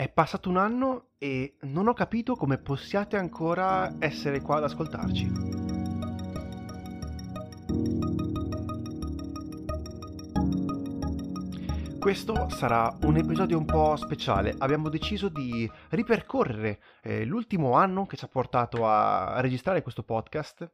È passato un anno e non ho capito come possiate ancora essere qua ad ascoltarci. Questo sarà un episodio un po' speciale. Abbiamo deciso di ripercorrere eh, l'ultimo anno che ci ha portato a registrare questo podcast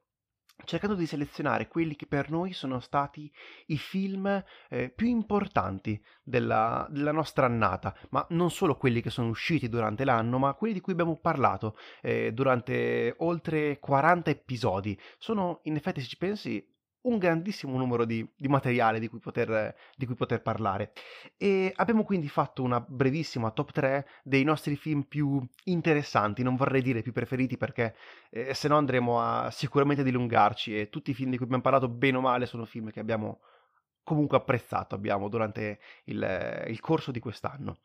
cercando di selezionare quelli che per noi sono stati i film eh, più importanti della, della, nostra annata, ma non solo quelli che sono usciti durante l'anno, ma quelli di cui abbiamo parlato eh, durante oltre 40 episodi. Sono, in effetti, se ci pensi, un grandissimo numero di, di materiale di cui, poter, di cui, poter, parlare. E abbiamo quindi fatto una brevissima top 3 dei nostri film più interessanti, non vorrei dire più preferiti perché eh, se no andremo a sicuramente dilungarci e tutti i film di cui abbiamo parlato bene o male sono film che abbiamo comunque apprezzato abbiamo durante il, il corso di quest'anno.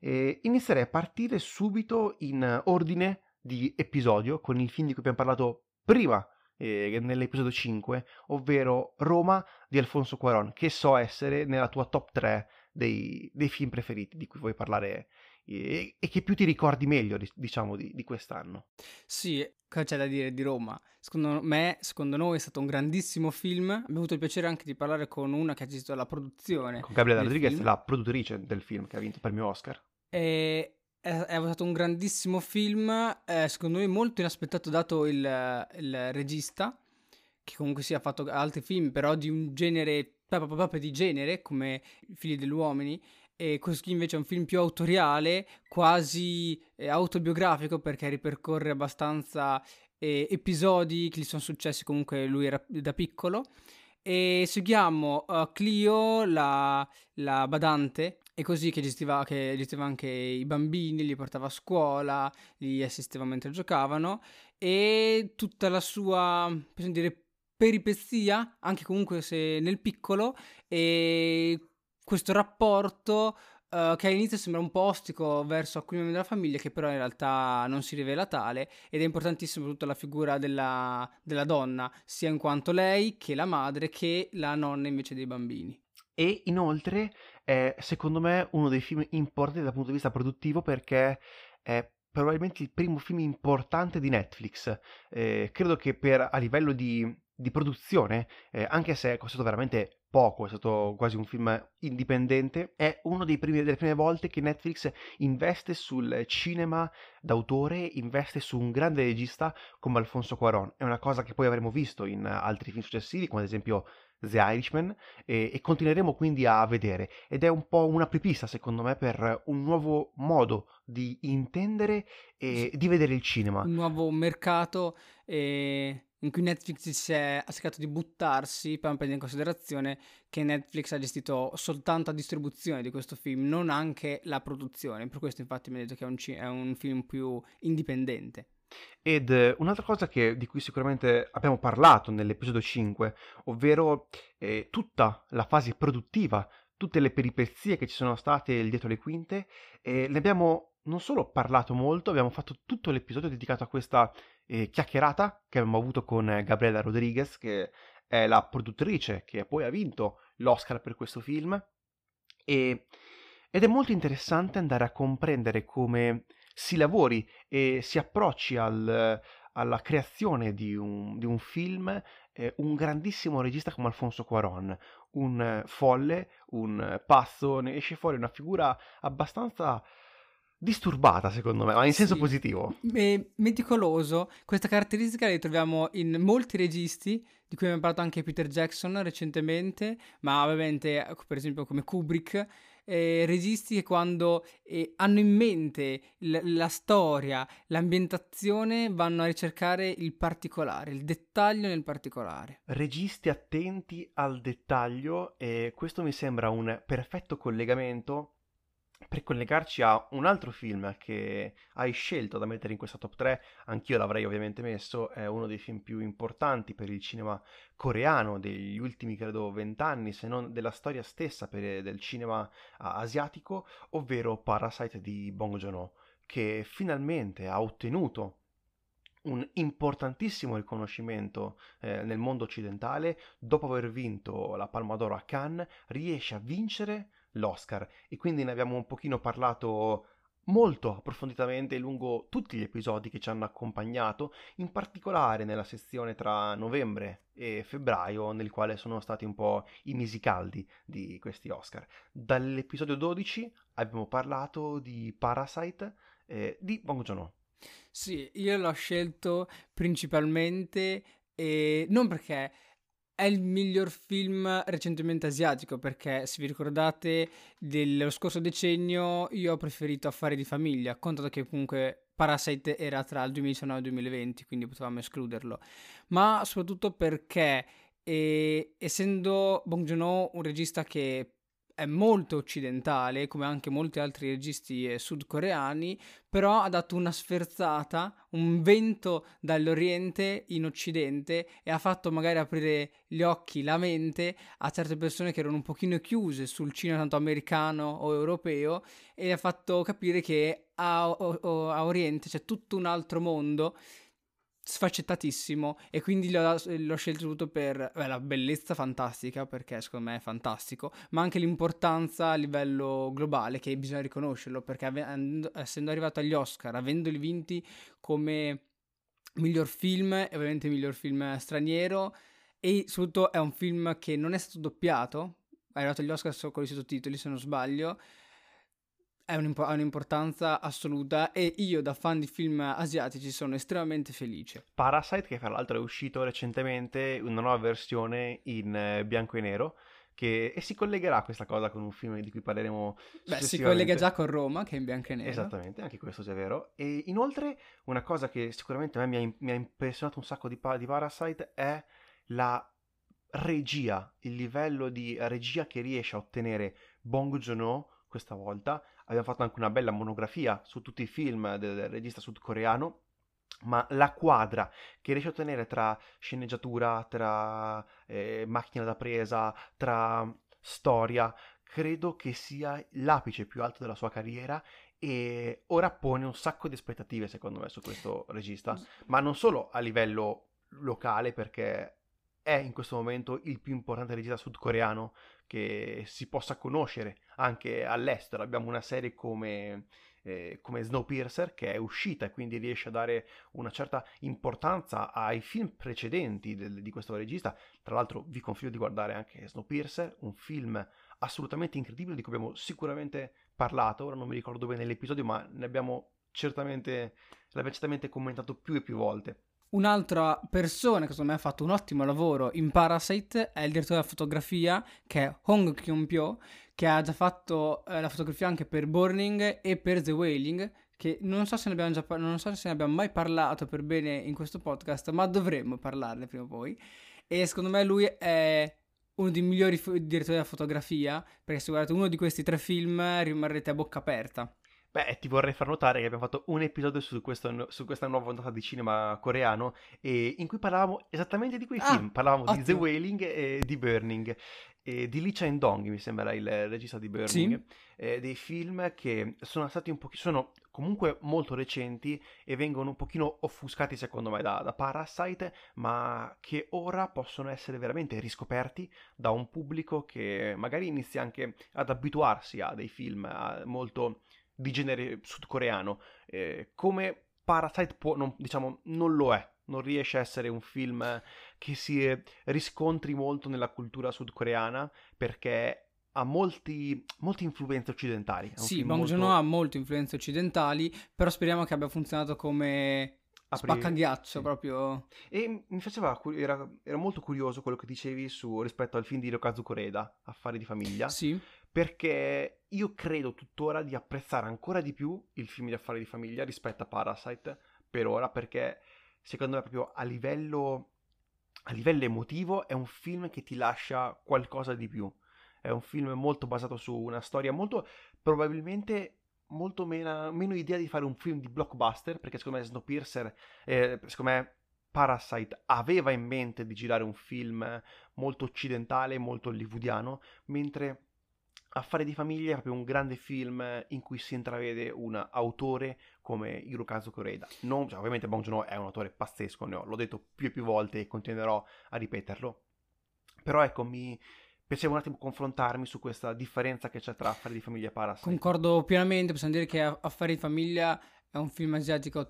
E inizierei a partire subito in ordine di episodio con il film di cui abbiamo parlato prima eh, nell'episodio 5, ovvero Roma di Alfonso Cuaron, che so essere nella tua top 3 dei, dei film preferiti di cui vuoi parlare e, e, che più ti ricordi meglio, diciamo, di, di quest'anno. Sì, cosa c'è da dire di Roma? Secondo me, secondo noi è stato un grandissimo film. Abbiamo avuto il piacere anche di parlare con una che ha gestito la produzione. Con Gabriella Rodriguez, la produttrice del film che ha vinto il premio Oscar. E è, stato un grandissimo film, eh, secondo me molto inaspettato dato il, il, regista, che comunque si è fatto altri film, però di un genere, proprio di genere, come I figli degli e questo invece è un film più autoriale, quasi eh, autobiografico, perché ripercorre abbastanza eh, episodi che gli sono successi comunque lui era da piccolo. E seguiamo uh, Clio, la, la badante, è così che gestiva, che gestiva, anche i bambini, li portava a scuola, li assisteva mentre giocavano e tutta la sua, possiamo dire, peripezia, anche comunque se nel piccolo, e questo rapporto uh, che all'inizio sembra un po' ostico verso alcuni membri della famiglia, che però in realtà non si rivela tale, ed è importantissima tutta la figura della, della donna, sia in quanto lei che la madre che la nonna invece dei bambini. E inoltre è secondo me uno dei film importanti dal punto di vista produttivo perché è probabilmente il primo film importante di Netflix. Eh, credo che per, a livello di, di produzione, eh, anche se è costato veramente poco, è stato quasi un film indipendente, è una delle prime volte che Netflix investe sul cinema d'autore, investe su un grande regista come Alfonso Cuaron. È una cosa che poi avremo visto in altri film successivi, come ad esempio The Irishman e, e, continueremo quindi a vedere ed è un po' una prepista secondo me per un nuovo modo di intendere e di vedere il cinema. Un nuovo mercato eh, in cui Netflix si è, ha cercato di buttarsi per prendere in considerazione che Netflix ha gestito soltanto la distribuzione di questo film, non anche la produzione. Per questo infatti mi ha detto che è un, è un film più indipendente. Ed eh, un'altra cosa che, di cui sicuramente abbiamo parlato nell'episodio 5, ovvero eh, tutta la fase produttiva, tutte le peripezie che ci sono state dietro le quinte, eh, ne abbiamo non solo parlato molto, abbiamo fatto tutto l'episodio dedicato a questa eh, chiacchierata che abbiamo avuto con Gabriela Rodriguez, che è la produttrice che poi ha vinto l'Oscar per questo film. E, ed è molto interessante andare a comprendere come si lavori e si approcci al, alla creazione di un, di un film eh, un grandissimo regista come Alfonso Cuaron, un folle, un pazzo, ne esce fuori una figura abbastanza disturbata secondo me, ma in senso positivo. E meticoloso, questa caratteristica la ritroviamo in molti registi, di cui abbiamo parlato anche Peter Jackson recentemente, ma ovviamente per esempio come Kubrick, eh, registi che quando eh, hanno in mente l- la storia, l'ambientazione, vanno a ricercare il particolare, il dettaglio nel particolare. Registi attenti al dettaglio e questo mi sembra un perfetto collegamento per collegarci a un altro film che hai scelto da mettere in questa top 3, anch'io l'avrei ovviamente messo, è uno dei film più importanti per il cinema coreano degli ultimi, credo, vent'anni, se non della storia stessa per, del cinema asiatico, ovvero Parasite di Bong Joon-ho, che finalmente ha ottenuto un importantissimo riconoscimento eh, nel mondo occidentale, dopo aver vinto la Palma d'Oro a Cannes, riesce a vincere l'Oscar e quindi ne abbiamo un pochino parlato molto approfonditamente lungo tutti gli episodi che ci hanno accompagnato, in particolare nella sezione tra novembre e febbraio, nel quale sono stati un po' i mesi caldi di questi Oscar. Dall'episodio 12 abbiamo parlato di Parasite eh, di Bong Joon-ho. Sì, io l'ho scelto principalmente e non perché è il miglior film recentemente asiatico perché se vi ricordate dello scorso decennio io ho preferito Affari di famiglia, contato che comunque Parasite era tra il 2019 e il 2020, quindi potevamo escluderlo, ma soprattutto perché e, essendo Bong Joon-ho un regista che è molto occidentale, come anche molti altri registi eh, sudcoreani, però ha dato una sferzata, un vento dall'Oriente in Occidente e ha fatto magari aprire gli occhi, la mente a certe persone che erano un pochino chiuse sul cinema tanto americano o europeo e ha fatto capire che a, a Oriente c'è tutto un altro mondo sfaccettatissimo e quindi l'ho, l'ho scelto tutto per beh, la bellezza fantastica perché secondo me è fantastico ma anche l'importanza a livello globale che bisogna riconoscerlo perché ave- essendo arrivato agli Oscar avendoli vinti come miglior film e ovviamente miglior film straniero e soprattutto è un film che non è stato doppiato è arrivato agli Oscar con i sottotitoli se non sbaglio ha un'importanza assoluta e io da fan di film asiatici sono estremamente felice. Parasite, che fra l'altro è uscito recentemente, una nuova versione in eh, bianco e nero, che... e si collegherà questa cosa con un film di cui parleremo Beh, si collega già con Roma, che è in bianco e nero. Esattamente, anche questo è vero. E inoltre una cosa che sicuramente a me mi ha, mi ha impressionato un sacco di, di Parasite è la regia, il livello di regia che riesce a ottenere Bong Joon-ho questa volta abbiamo fatto anche una bella monografia su tutti i film del regista sudcoreano, ma la quadra che riesce a ottenere tra sceneggiatura, tra eh, macchina da presa, tra storia, credo che sia l'apice più alto della sua carriera e ora pone un sacco di aspettative secondo me su questo regista, ma non solo a livello locale perché è in questo momento il più importante regista sudcoreano che si possa conoscere anche all'estero. Abbiamo una serie come, eh, come Snowpiercer che è uscita e quindi riesce a dare una certa importanza ai film precedenti del, di questo regista. Tra l'altro vi consiglio di guardare anche Snowpiercer, un film assolutamente incredibile di cui abbiamo sicuramente parlato, ora non mi ricordo bene l'episodio, ma ne abbiamo certamente, l'abbiamo certamente commentato più e più volte. Un'altra persona che secondo me ha fatto un ottimo lavoro in Parasite è il direttore della fotografia che è Hong Kyung-pyo che ha già fatto eh, la fotografia anche per Burning e per The Wailing che non so, se ne abbiamo già par- non so se ne abbiamo mai parlato per bene in questo podcast ma dovremmo parlarne prima o poi. E secondo me lui è uno dei migliori f- direttori della fotografia perché se guardate uno di questi tre film rimarrete a bocca aperta Beh, ti vorrei far notare che abbiamo fatto un episodio su, questo, su questa nuova ondata di cinema coreano in cui parlavamo esattamente di quei ah, film. Parlavamo ottimo. di The Wailing e di Burning. E di Lee Chain-dong, mi sembra il regista di Burning. Sì. Eh, dei film che sono stati un pochino... sono comunque molto recenti e vengono un pochino offuscati secondo me da, da, Parasite, ma che ora possono essere veramente riscoperti da un pubblico che magari inizia anche ad abituarsi a dei film molto di genere sudcoreano, eh, come Parasite può, non, diciamo, non lo è, non riesce a essere un film che si riscontri molto nella cultura sudcoreana perché ha molti, molte influenze occidentali. Sì, Bong Joon-ho molto... ha molte influenze occidentali, però speriamo che abbia funzionato come Apri... spaccaghiaccio sì. proprio. E mi faceva, era, era, molto curioso quello che dicevi su, rispetto al film di Hirokazu Koreda, Affari di famiglia. Sì perché io credo tuttora di apprezzare ancora di più il film di affari di famiglia rispetto a Parasite per ora, perché secondo me proprio a livello, a livello emotivo è un film che ti lascia qualcosa di più. È un film molto basato su una storia molto, probabilmente molto meno, meno idea di fare un film di blockbuster, perché secondo me Snowpiercer, eh, secondo me Parasite aveva in mente di girare un film molto occidentale, molto hollywoodiano, mentre Affari di famiglia è proprio un grande film in cui si intravede un autore come Hirokazu Koreeda. Non, cioè, ovviamente Bong Joon-ho è un autore pazzesco, ne ho, l'ho detto più e più volte e continuerò a ripeterlo. Però ecco, mi, piaceva un attimo confrontarmi su questa differenza che c'è tra Affari di famiglia e Parasite. Concordo pienamente, possiamo dire che Affari di famiglia è un film asiatico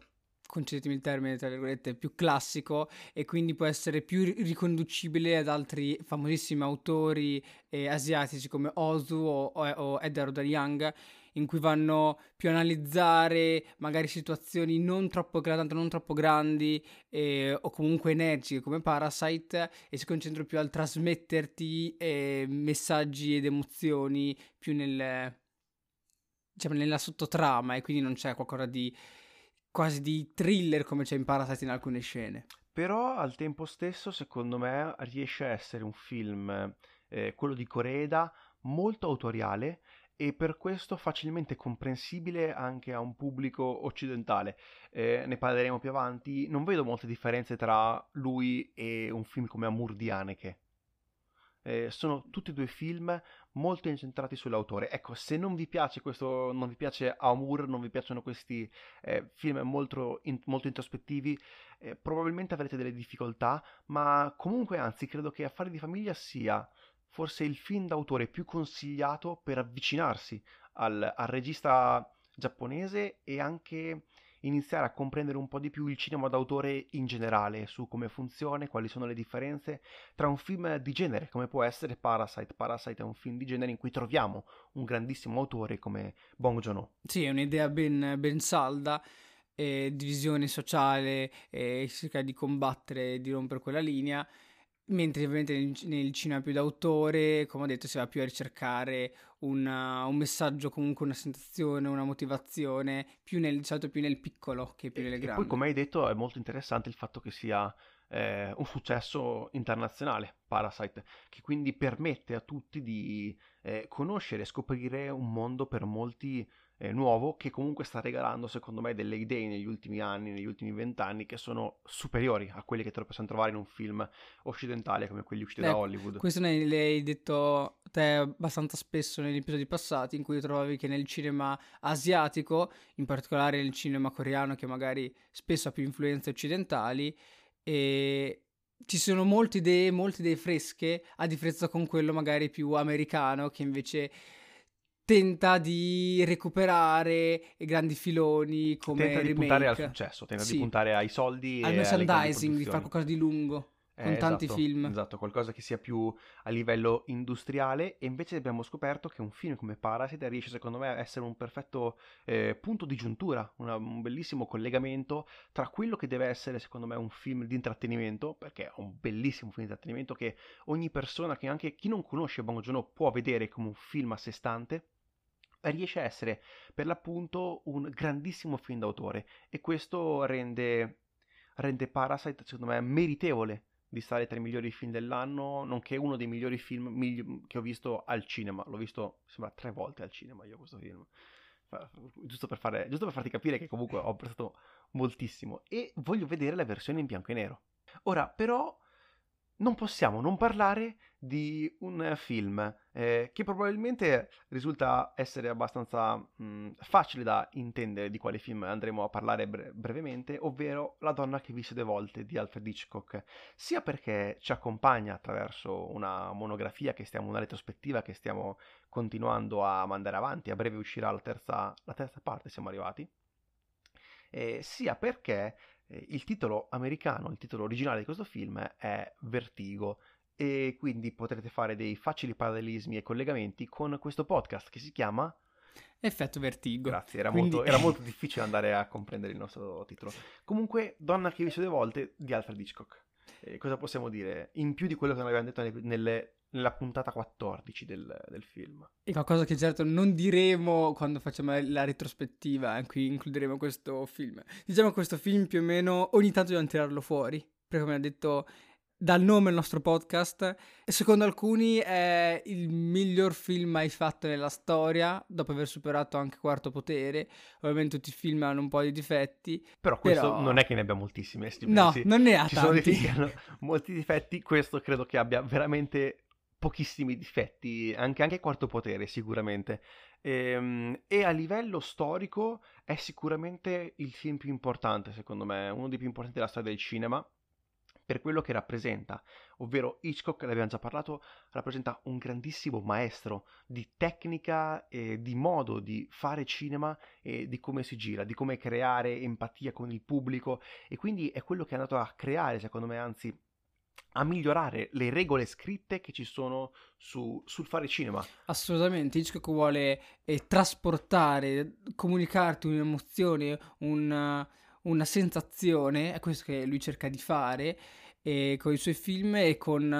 concedetemi il termine, tra virgolette, più classico e quindi può essere più riconducibile ad altri famosissimi autori eh, asiatici come Ozu o, o, o Edward Young in cui vanno più a analizzare magari situazioni non troppo, tanto non troppo grandi eh, o comunque energiche come Parasite e si concentrano più al trasmetterti eh, messaggi ed emozioni più nel, diciamo, nella sottotrama e quindi non c'è qualcosa di quasi di thriller come c'è in Parasite in alcune scene. Però al tempo stesso, secondo me, riesce a essere un film, eh, quello di Coreeda, molto autoriale e per questo facilmente comprensibile anche a un pubblico occidentale. Eh, ne parleremo più avanti. Non vedo molte differenze tra lui e un film come Amur di Haneke. Eh, sono tutti e due film molto incentrati sull'autore. Ecco, se non vi piace questo, non vi piace Amour, non vi piacciono questi eh, film molto, in, molto introspettivi, eh, probabilmente avrete delle difficoltà, ma comunque anzi credo che Affari di famiglia sia forse il film d'autore più consigliato per avvicinarsi al, al regista giapponese e anche iniziare a comprendere un po' di più il cinema d'autore in generale, su come funziona, quali sono le differenze tra un film di genere, come può essere Parasite. Parasite è un film di genere in cui troviamo un grandissimo autore come Bong Joon-ho. Sì, è un'idea ben, ben salda, eh, divisione sociale, eh, cerca di combattere, di rompere quella linea Mentre ovviamente nel, cinema più d'autore, come ho detto, si va più a ricercare una, un messaggio, comunque una sensazione, una motivazione, più nel, solito più nel piccolo che più nelle grandi. E poi, come hai detto, è molto interessante il fatto che sia eh, un successo internazionale, Parasite, che quindi permette a tutti di eh, conoscere e scoprire un mondo per molti eh, nuovo che comunque sta regalando secondo me delle idee negli ultimi anni, negli ultimi vent'anni che sono superiori a quelle che te lo possiamo trovare in un film occidentale come quelli usciti Beh, da Hollywood. Questo ne l'hai detto te abbastanza spesso negli episodi passati in cui trovavi che nel cinema asiatico, in particolare nel cinema coreano che magari spesso ha più influenze occidentali, e ci sono molte idee, molte idee fresche, a differenza con quello magari più americano che invece tenta di recuperare i grandi filoni come tenta remake. di puntare al successo, tenta sì. di puntare ai soldi al merchandising, di fare qualcosa di lungo eh, con tanti esatto, film. Esatto, qualcosa che sia più a livello industriale e invece abbiamo scoperto che un film come Parasite riesce secondo me a essere un perfetto eh, punto di giuntura, una, un bellissimo collegamento tra quello che deve essere secondo me un film di intrattenimento, perché è un bellissimo film di intrattenimento che ogni persona, che anche chi non conosce Bong Joon-ho può vedere come un film a sé stante, riesce a essere per l'appunto un grandissimo film d'autore e questo rende, rende Parasite secondo me meritevole di stare tra i migliori film dell'anno, nonché uno dei migliori film migli- che ho visto al cinema. L'ho visto, sembra, tre volte al cinema io questo film. Giusto per, fare, giusto per farti capire che comunque ho apprezzato moltissimo. E voglio vedere la versione in bianco e nero. Ora, però, non possiamo non parlare di un film eh, che probabilmente risulta essere abbastanza mh, facile da intendere di quale film andremo a parlare bre- brevemente, ovvero La donna che visse due volte di Alfred Hitchcock, sia perché ci accompagna attraverso una monografia che stiamo, una retrospettiva che stiamo continuando a mandare avanti, a breve uscirà la terza, la terza parte, siamo arrivati, eh, sia perché il titolo americano, il titolo originale di questo film è Vertigo e quindi potrete fare dei facili parallelismi e collegamenti con questo podcast che si chiama Effetto Vertigo. Grazie, era, quindi... molto, era molto difficile andare a comprendere il nostro titolo. Comunque, Donna che visto due volte di Alfred Hitchcock. Eh, cosa possiamo dire? In più di quello che non abbiamo detto nelle, nella puntata 14 del, del, film. E qualcosa che certo non diremo quando facciamo la retrospettiva in cui includeremo questo film. Diciamo che questo film più o meno ogni tanto dobbiamo tirarlo fuori, perché come ha detto dal nome al nostro podcast, secondo alcuni è il miglior film mai fatto nella storia, dopo aver superato anche Quarto Potere. Ovviamente tutti i film hanno un po' di difetti. Però questo però... non è che ne abbia moltissimi. No, non ne ha Ci tanti. sono dei film che hanno molti difetti, questo credo che abbia veramente pochissimi difetti, anche, anche Quarto Potere sicuramente. E, ehm, e, a livello storico è sicuramente il film più importante, secondo me, uno dei più importanti della storia del cinema per quello che rappresenta, ovvero Hitchcock, ne abbiamo già parlato, rappresenta un grandissimo maestro di tecnica e di modo di fare cinema e di come si gira, di come creare empatia con il pubblico e quindi è quello che è andato a creare, secondo me, anzi a migliorare le regole scritte che ci sono su, sul fare cinema. Assolutamente, Hitchcock vuole eh, trasportare, comunicarti un'emozione, un una sensazione, è questo che lui cerca di fare con i suoi film e con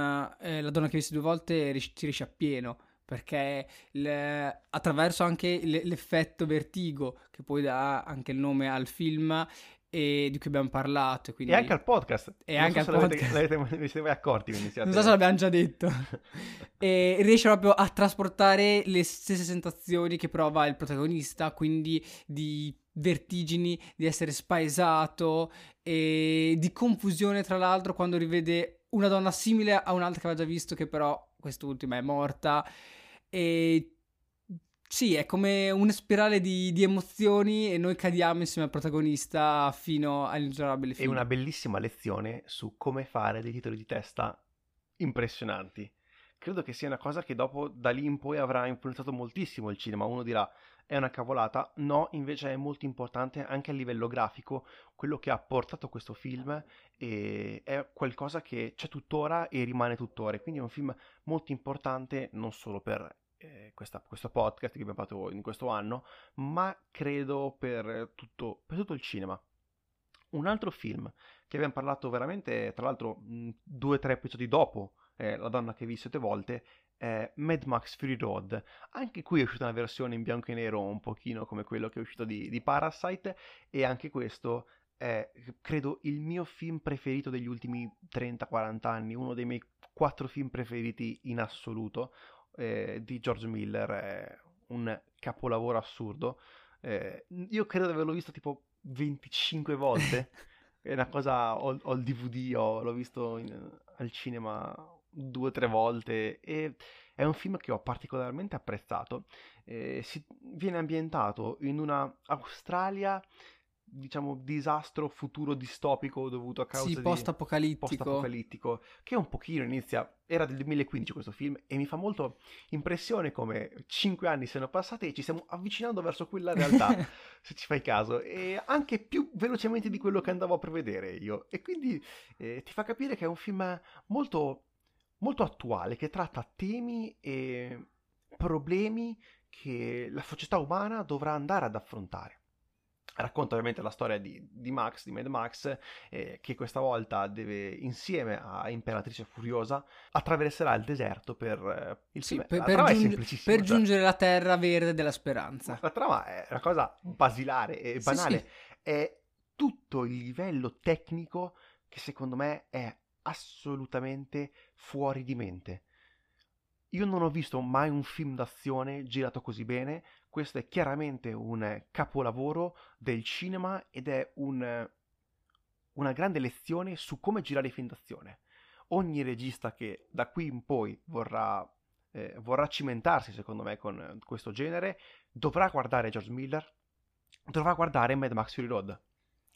eh, La donna che visto due volte ci riesce appieno perché le, attraverso anche l'effetto vertigo che poi dà anche il nome al film e di cui abbiamo parlato. Quindi... E anche al podcast. E non anche so al podcast. L'avete, l'avete, vi siete accorti. Siate... Non so se l'abbiamo già detto. e riesce proprio a trasportare le stesse sensazioni che prova il protagonista, quindi di vertigini, di essere spaesato e di confusione tra l'altro quando rivede una donna simile a un'altra che aveva già visto che però quest'ultima è morta e sì, è come una spirale di, di, emozioni e noi cadiamo insieme al protagonista fino all'intollerabile fine. E una bellissima lezione su come fare dei titoli di testa impressionanti. Credo che sia una cosa che dopo da lì in poi avrà influenzato moltissimo il cinema. Uno dirà, è una cavolata, no, invece è molto importante anche a livello grafico quello che ha portato questo film e è qualcosa che c'è tuttora e rimane tuttora, quindi è un film molto importante non solo per eh, questa, questo podcast che abbiamo fatto in questo anno, ma credo per tutto, per tutto il cinema. Un altro film che abbiamo parlato veramente, tra l'altro, due o tre episodi dopo eh, La donna che vi sette volte, eh, Mad Max Fury Road. Anche qui è uscita una versione in bianco e nero un pochino come quello che è uscito di, di Parasite e anche questo è, credo, il mio film preferito degli ultimi 30-40 anni, uno dei miei quattro film preferiti in assoluto eh, di George Miller, è un capolavoro assurdo. Eh, io credo di averlo visto tipo 25 volte. è una cosa, ho, ho il DVD, ho, l'ho visto in, al cinema due o tre volte e è un film che ho particolarmente apprezzato. Eh, si, viene ambientato in una Australia diciamo disastro futuro distopico dovuto a causa sì, post-apocalittico. di post-apocalittico che un pochino inizia era del 2015 questo film e mi fa molto impressione come cinque anni siano passati e ci stiamo avvicinando verso quella realtà se ci fai caso e anche più velocemente di quello che andavo a prevedere io e quindi eh, ti fa capire che è un film molto molto attuale che tratta temi e problemi che la società umana dovrà andare ad affrontare. Racconta ovviamente la storia di, di Max, di Mad Max, eh, che questa volta deve, insieme a Imperatrice Furiosa, attraverserà il deserto per eh, il sì, per, per, giunge, per cioè giungere alla terra verde della speranza. La trama è una cosa basilare e banale, sì, sì. è tutto il livello tecnico che secondo me è assolutamente fuori di mente. Io non ho visto mai un film d'azione girato così bene, questo è chiaramente un capolavoro del cinema ed è un, una grande lezione su come girare film d'azione. Ogni regista che da qui in poi vorrà, eh, vorrà cimentarsi, secondo me, con questo genere, dovrà guardare George Miller, dovrà guardare Mad Max Fury Road.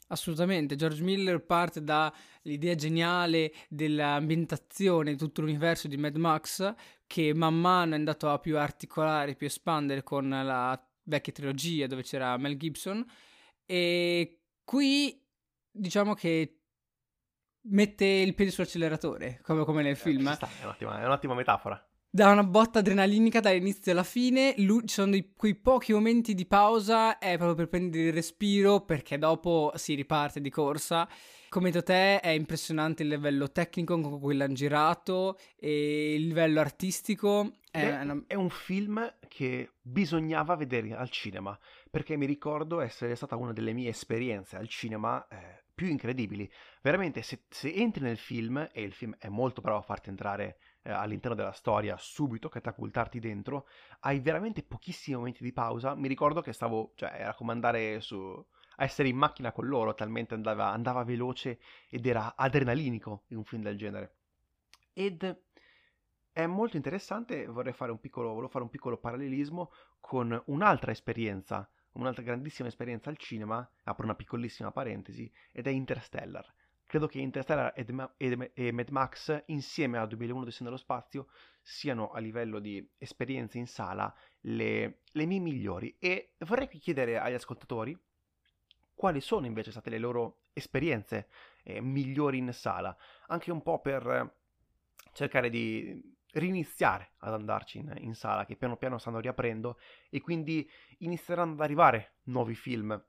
Assolutamente, George Miller parte dall'idea geniale dell'ambientazione di tutto l'universo di Mad Max che man mano è andato a più articolare, più espandere con la vecchia trilogia dove c'era Mel Gibson e qui diciamo che mette il piede sull'acceleratore come, come nel eh, film. Sta, è, un'ottima, è un'ottima metafora dà una botta adrenalinica dall'inizio alla fine. Ci sono dei, quei pochi momenti di pausa, è proprio per prendere il respiro, perché dopo si riparte di corsa. Come detto te, è impressionante il livello tecnico con cui l'hanno girato e il livello artistico. È, è, una... è, un film che bisognava vedere al cinema, perché mi ricordo essere stata una delle mie esperienze al cinema eh, più incredibili. Veramente, se, se entri nel film, e il film è molto bravo a farti entrare eh, all'interno della storia subito, catapultarti dentro, hai veramente pochissimi momenti di pausa. Mi ricordo che stavo, cioè era come andare su, a essere in macchina con loro, talmente andava, andava veloce ed era adrenalinico in un film del genere. Ed è molto interessante, vorrei fare un piccolo, fare un piccolo parallelismo con un'altra esperienza, un'altra grandissima esperienza al cinema, apro una piccolissima parentesi, ed è Interstellar credo che Interstellar ed Ma- e Mad Max, insieme a 2001 Odissea nello spazio, siano a livello di esperienze in sala le, le mie migliori. E vorrei chiedere agli ascoltatori quali sono invece state le loro esperienze eh, migliori in sala, anche un po' per cercare di riniziare ad andarci in, in, sala, che piano piano stanno riaprendo e quindi inizieranno ad arrivare nuovi film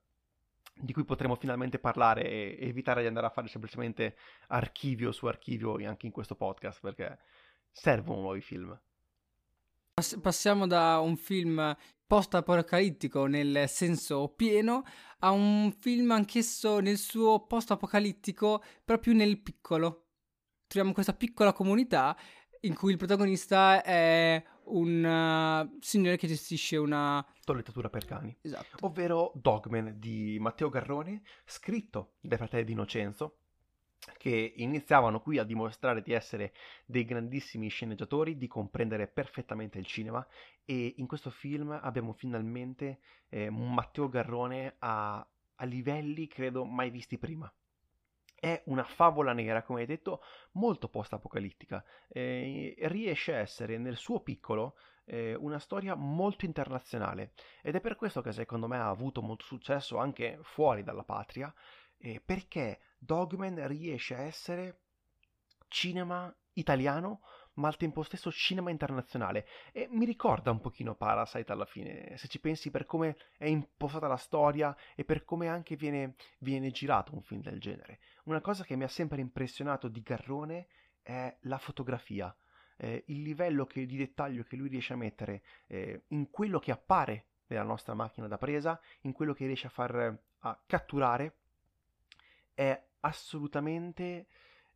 di cui potremo finalmente parlare e evitare di andare a fare semplicemente archivio su archivio anche in questo podcast perché servono nuovi film. Passiamo da un film post-apocalittico nel senso pieno a un film anch'esso nel suo post-apocalittico proprio nel piccolo. Troviamo questa piccola comunità in cui il protagonista è un uh, signore che gestisce una tollettatura per cani. Esatto. Ovvero Dogman di Matteo Garrone, scritto dai fratelli di Innocenzo, che iniziavano qui a dimostrare di essere dei grandissimi sceneggiatori, di comprendere perfettamente il cinema e in questo film abbiamo finalmente eh, Matteo Garrone a, a livelli credo mai visti prima è una favola nera, come hai detto, molto post-apocalittica. Eh, riesce a essere nel suo piccolo eh, una storia molto internazionale ed è per questo che secondo me ha avuto molto successo anche fuori dalla patria, eh, perché Dogman riesce a essere cinema italiano ma al tempo stesso cinema internazionale e mi ricorda un pochino Parasite alla fine, se ci pensi per come è impostata la storia e per come anche viene, viene girato un film del genere. Una cosa che mi ha sempre impressionato di Garrone è la fotografia, eh, il livello che, di dettaglio che lui riesce a mettere eh, in quello che appare nella nostra macchina da presa, in quello che riesce a far a catturare, è assolutamente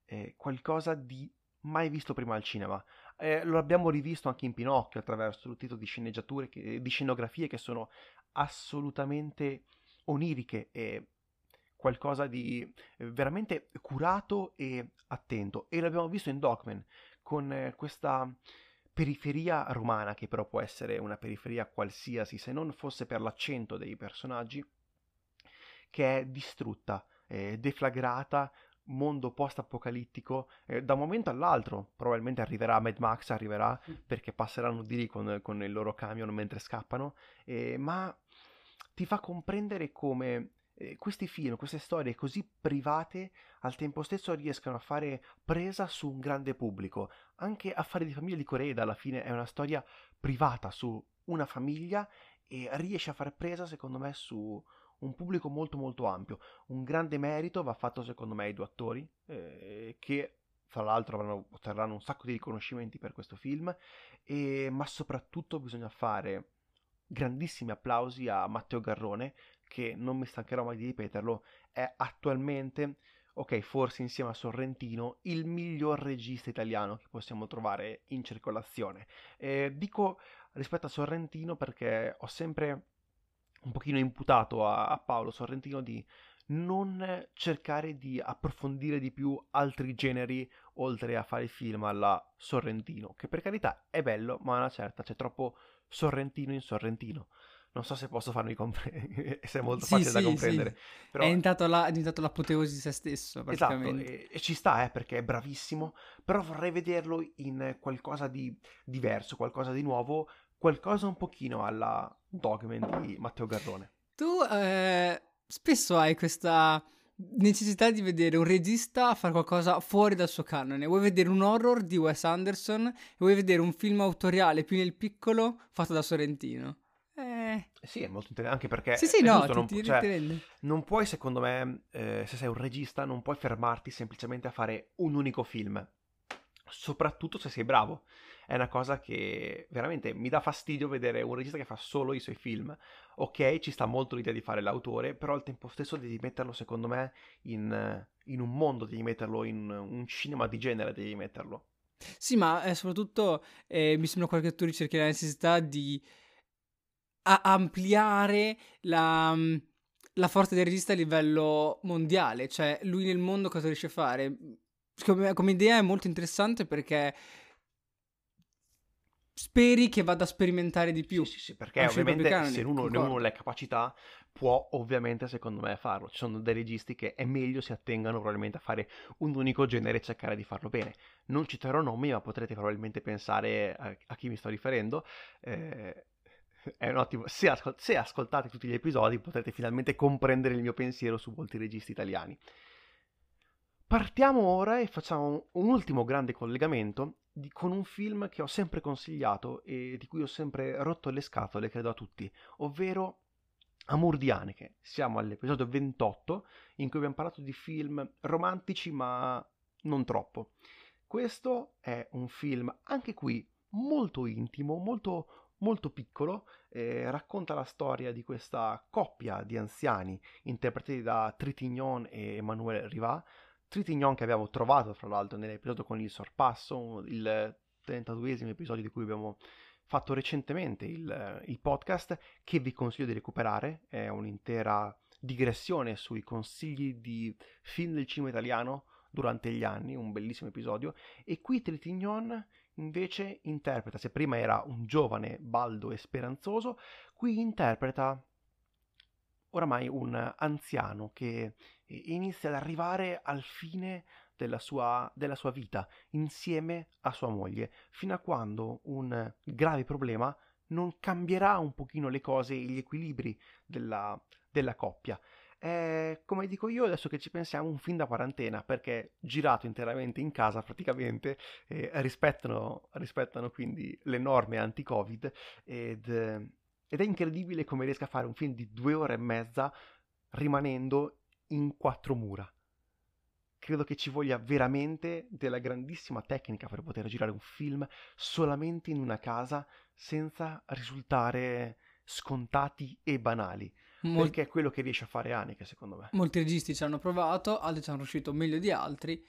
eh, qualcosa di mai visto prima al cinema. Eh, lo abbiamo rivisto anche in Pinocchio attraverso tutto tipo di sceneggiature, che, di scenografie che sono assolutamente oniriche e qualcosa di eh, veramente curato e attento. E l'abbiamo visto in Dogman con eh, questa periferia romana, che però può essere una periferia qualsiasi, se non fosse per l'accento dei personaggi, che è distrutta, eh, deflagrata, mondo post-apocalittico, eh, da un momento all'altro. Probabilmente arriverà Mad Max, arriverà perché passeranno di lì con, con il loro camion mentre scappano, eh, ma ti fa comprendere come eh, questi film, queste storie così private al tempo stesso riescano a fare presa su un grande pubblico. Anche Affari di famiglia di Coreida alla fine è una storia privata su una famiglia e riesce a fare presa secondo me su un pubblico molto molto ampio. Un grande merito va fatto secondo me ai due attori eh, che fra l'altro avranno, otterranno un sacco di riconoscimenti per questo film, e, ma soprattutto bisogna fare grandissimi applausi a Matteo Garrone che non mi stancherò mai di ripeterlo, è attualmente, ok, forse insieme a Sorrentino, il miglior regista italiano che possiamo trovare in circolazione. Eh, dico rispetto a Sorrentino perché ho sempre un pochino imputato a, a Paolo Sorrentino di non cercare di approfondire di più altri generi oltre a fare film alla Sorrentino, che per carità è bello, ma una certa c'è troppo Sorrentino in Sorrentino. Non so se posso farmi comprendere, se è molto sì, facile sì, da comprendere. Sì. Però... È, diventato la, è diventato l'apoteosi di se stesso, Esatto, e, e ci sta, eh, perché è bravissimo, però vorrei vederlo in qualcosa di diverso, qualcosa di nuovo, qualcosa un pochino alla Dogman di Matteo Garrone. Tu eh, spesso hai questa necessità di vedere un regista fare qualcosa fuori dal suo canone. Vuoi vedere un horror di Wes Anderson e vuoi vedere un film autoriale più nel piccolo fatto da Sorrentino. Eh... Sì, è molto interessante anche perché... Sì, sì, no, giusto, non, ti, cioè, non, puoi, secondo me, eh, se sei un regista, non puoi fermarti semplicemente a fare un unico film. Soprattutto se sei bravo è una cosa che veramente mi dà fastidio vedere un regista che fa solo i suoi film. Ok, ci sta molto l'idea di fare l'autore, però al tempo stesso devi metterlo, secondo me, in, in un mondo, devi metterlo in un cinema di genere, devi metterlo. Sì, ma eh, soprattutto eh, mi sembra che tu ricerchi la necessità di a- ampliare la, la forza del regista a livello mondiale, cioè lui nel mondo cosa riesce a fare. Come, come idea è molto interessante perché speri che vada a sperimentare di più. Sì, sì, sì perché ovviamente canoni, se uno, uno ha le capacità può ovviamente secondo me farlo. Ci sono dei registi che è meglio si attengano probabilmente a fare un unico genere e cercare di farlo bene. Non citerò nomi, ma potrete probabilmente pensare a, a chi mi sto riferendo. Eh, è un ottimo. Se, ascol- se, ascoltate tutti gli episodi potrete finalmente comprendere il mio pensiero su molti registi italiani. Partiamo ora e facciamo un ultimo grande collegamento di, con un film che ho sempre consigliato e di cui ho sempre rotto le scatole, credo a tutti, ovvero Amor di Haneke. Siamo all'episodio 28 in cui abbiamo parlato di film romantici ma non troppo. Questo è un film anche qui molto intimo, molto, molto piccolo, eh, racconta la storia di questa coppia di anziani interpretati da Tritignon e Emmanuel Rivat, Tritignon che abbiamo trovato fra l'altro nell'episodio con il sorpasso, il 32esimo episodio di cui abbiamo fatto recentemente il, il podcast che vi consiglio di recuperare, è un'intera digressione sui consigli di film del cinema italiano durante gli anni, un bellissimo episodio, e qui Tritignon invece interpreta, se prima era un giovane, baldo e speranzoso, qui interpreta oramai un anziano che inizia ad arrivare al fine della sua, della sua vita insieme a sua moglie, fino a quando un grave problema non cambierà un pochino le cose e gli equilibri della, della coppia. È, come dico io, adesso che ci pensiamo, un film da quarantena, perché girato interamente in casa praticamente, eh, rispettano, rispettano, quindi le norme anti-Covid ed, ed è incredibile come riesca a fare un film di due ore e mezza rimanendo in quattro mura. Credo che ci voglia veramente della grandissima tecnica per poter girare un film solamente in una casa senza risultare scontati e banali. Mol- perché è quello che riesce a fare Haneke, secondo me. Molti registi ci hanno provato, altri ci hanno riuscito meglio di altri.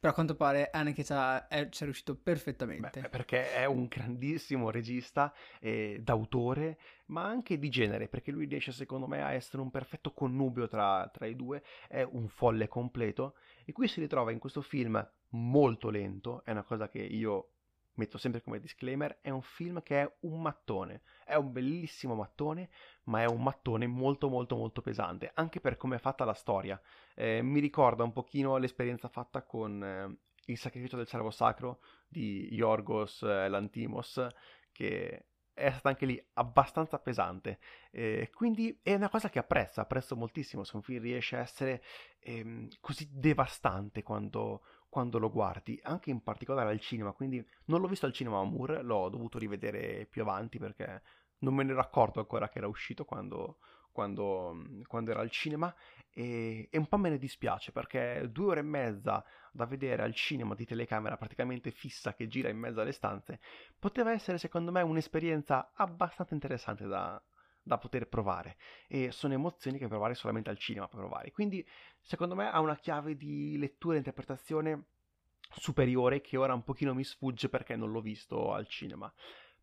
Però a quanto pare Haneke ci è, ci è riuscito perfettamente. Beh, perché è un grandissimo regista eh, d'autore, ma anche di genere, perché lui riesce secondo me a essere un perfetto connubio tra, tra i due, è un folle completo, e qui si ritrova in questo film molto lento, è una cosa che io metto sempre come disclaimer, è un film che è un mattone, è un bellissimo mattone, ma è un mattone molto molto molto pesante, anche per come è fatta la storia. Eh, mi ricorda un pochino l'esperienza fatta con eh, Il sacrificio del cervo sacro di Yorgos eh, Lantimos, che è stata anche lì abbastanza pesante. Eh, quindi è una cosa che apprezzo, apprezzo moltissimo se un film riesce a essere ehm, così devastante quando, quando, lo guardi, anche in particolare al cinema. Quindi non l'ho visto al cinema Amour, l'ho dovuto rivedere più avanti perché non me ne ero accorto ancora che era uscito quando, quando, quando era al cinema e, e, un po' me ne dispiace perché due ore e mezza da vedere al cinema di telecamera praticamente fissa che gira in mezzo alle stanze poteva essere secondo me un'esperienza abbastanza interessante da, da poter provare. E sono emozioni che provare solamente al cinema per provare. Quindi secondo me ha una chiave di lettura e interpretazione superiore che ora un pochino mi sfugge perché non l'ho visto al cinema.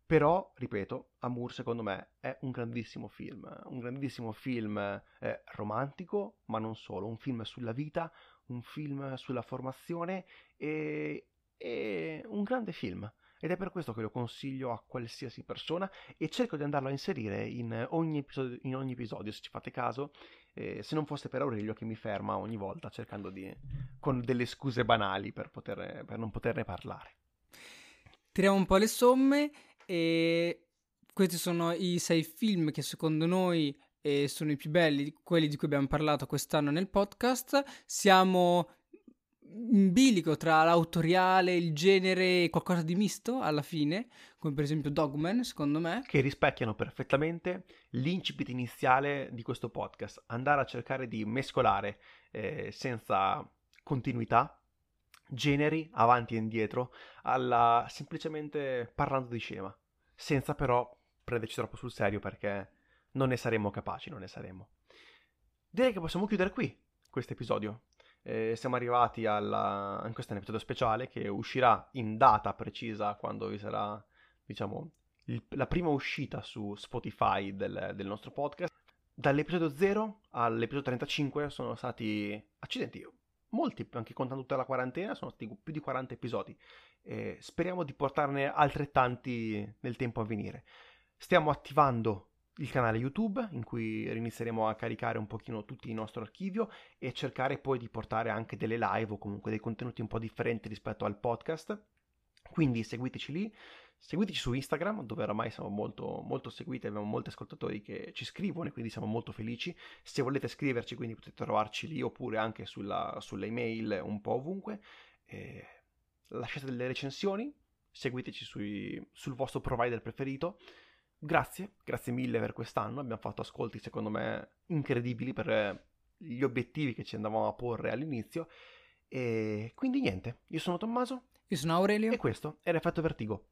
Però, ripeto, Amour secondo me è un grandissimo film, un grandissimo film eh, romantico, ma non solo, un film sulla vita, un film sulla formazione e, e un grande film. Ed è per questo che lo consiglio a qualsiasi persona e cerco di andarlo a inserire in ogni episodio, in ogni episodio se ci fate caso, eh, se non fosse per Aurelio che mi ferma ogni volta cercando di... con delle scuse banali per, poter, per non poterne parlare. Tiriamo un po' le somme e questi sono i sei film che secondo noi eh, sono i più belli, quelli di cui abbiamo parlato quest'anno nel podcast. Siamo in bilico tra l'autoriale, il genere e qualcosa di misto alla fine, come per esempio Dogman, secondo me. Che rispecchiano perfettamente l'incipit iniziale di questo podcast. Andare a cercare di mescolare eh, senza continuità generi avanti e indietro alla semplicemente parlando di cinema, senza però prenderci troppo sul serio perché non ne saremmo capaci, non ne saremmo. Direi che possiamo chiudere qui questo episodio. Eh, siamo arrivati alla... in questo episodio speciale che uscirà in data precisa quando vi sarà, diciamo, il... la prima uscita su Spotify del, del nostro podcast. Dall'episodio 0 all'episodio 35 sono stati... Accidenti, molti, anche contando tutta la quarantena, sono stati più di 40 episodi. Eh, speriamo di portarne altrettanti nel tempo a venire. Stiamo attivando il canale YouTube in cui inizieremo a caricare un pochino tutto il nostro archivio e cercare poi di portare anche delle live o comunque dei contenuti un po' differenti rispetto al podcast. Quindi seguiteci lì, seguiteci su Instagram dove oramai siamo molto, molto seguiti, abbiamo molti ascoltatori che ci scrivono e quindi siamo molto felici. Se volete scriverci quindi potete trovarci lì oppure anche sulla, sulle email un po' ovunque. E lasciate delle recensioni, seguiteci sui, sul vostro provider preferito Grazie, grazie mille per quest'anno, abbiamo fatto ascolti secondo me incredibili per gli obiettivi che ci andavamo a porre all'inizio e quindi niente, io sono Tommaso. Io sono Aurelio. E questo era Effetto Vertigo.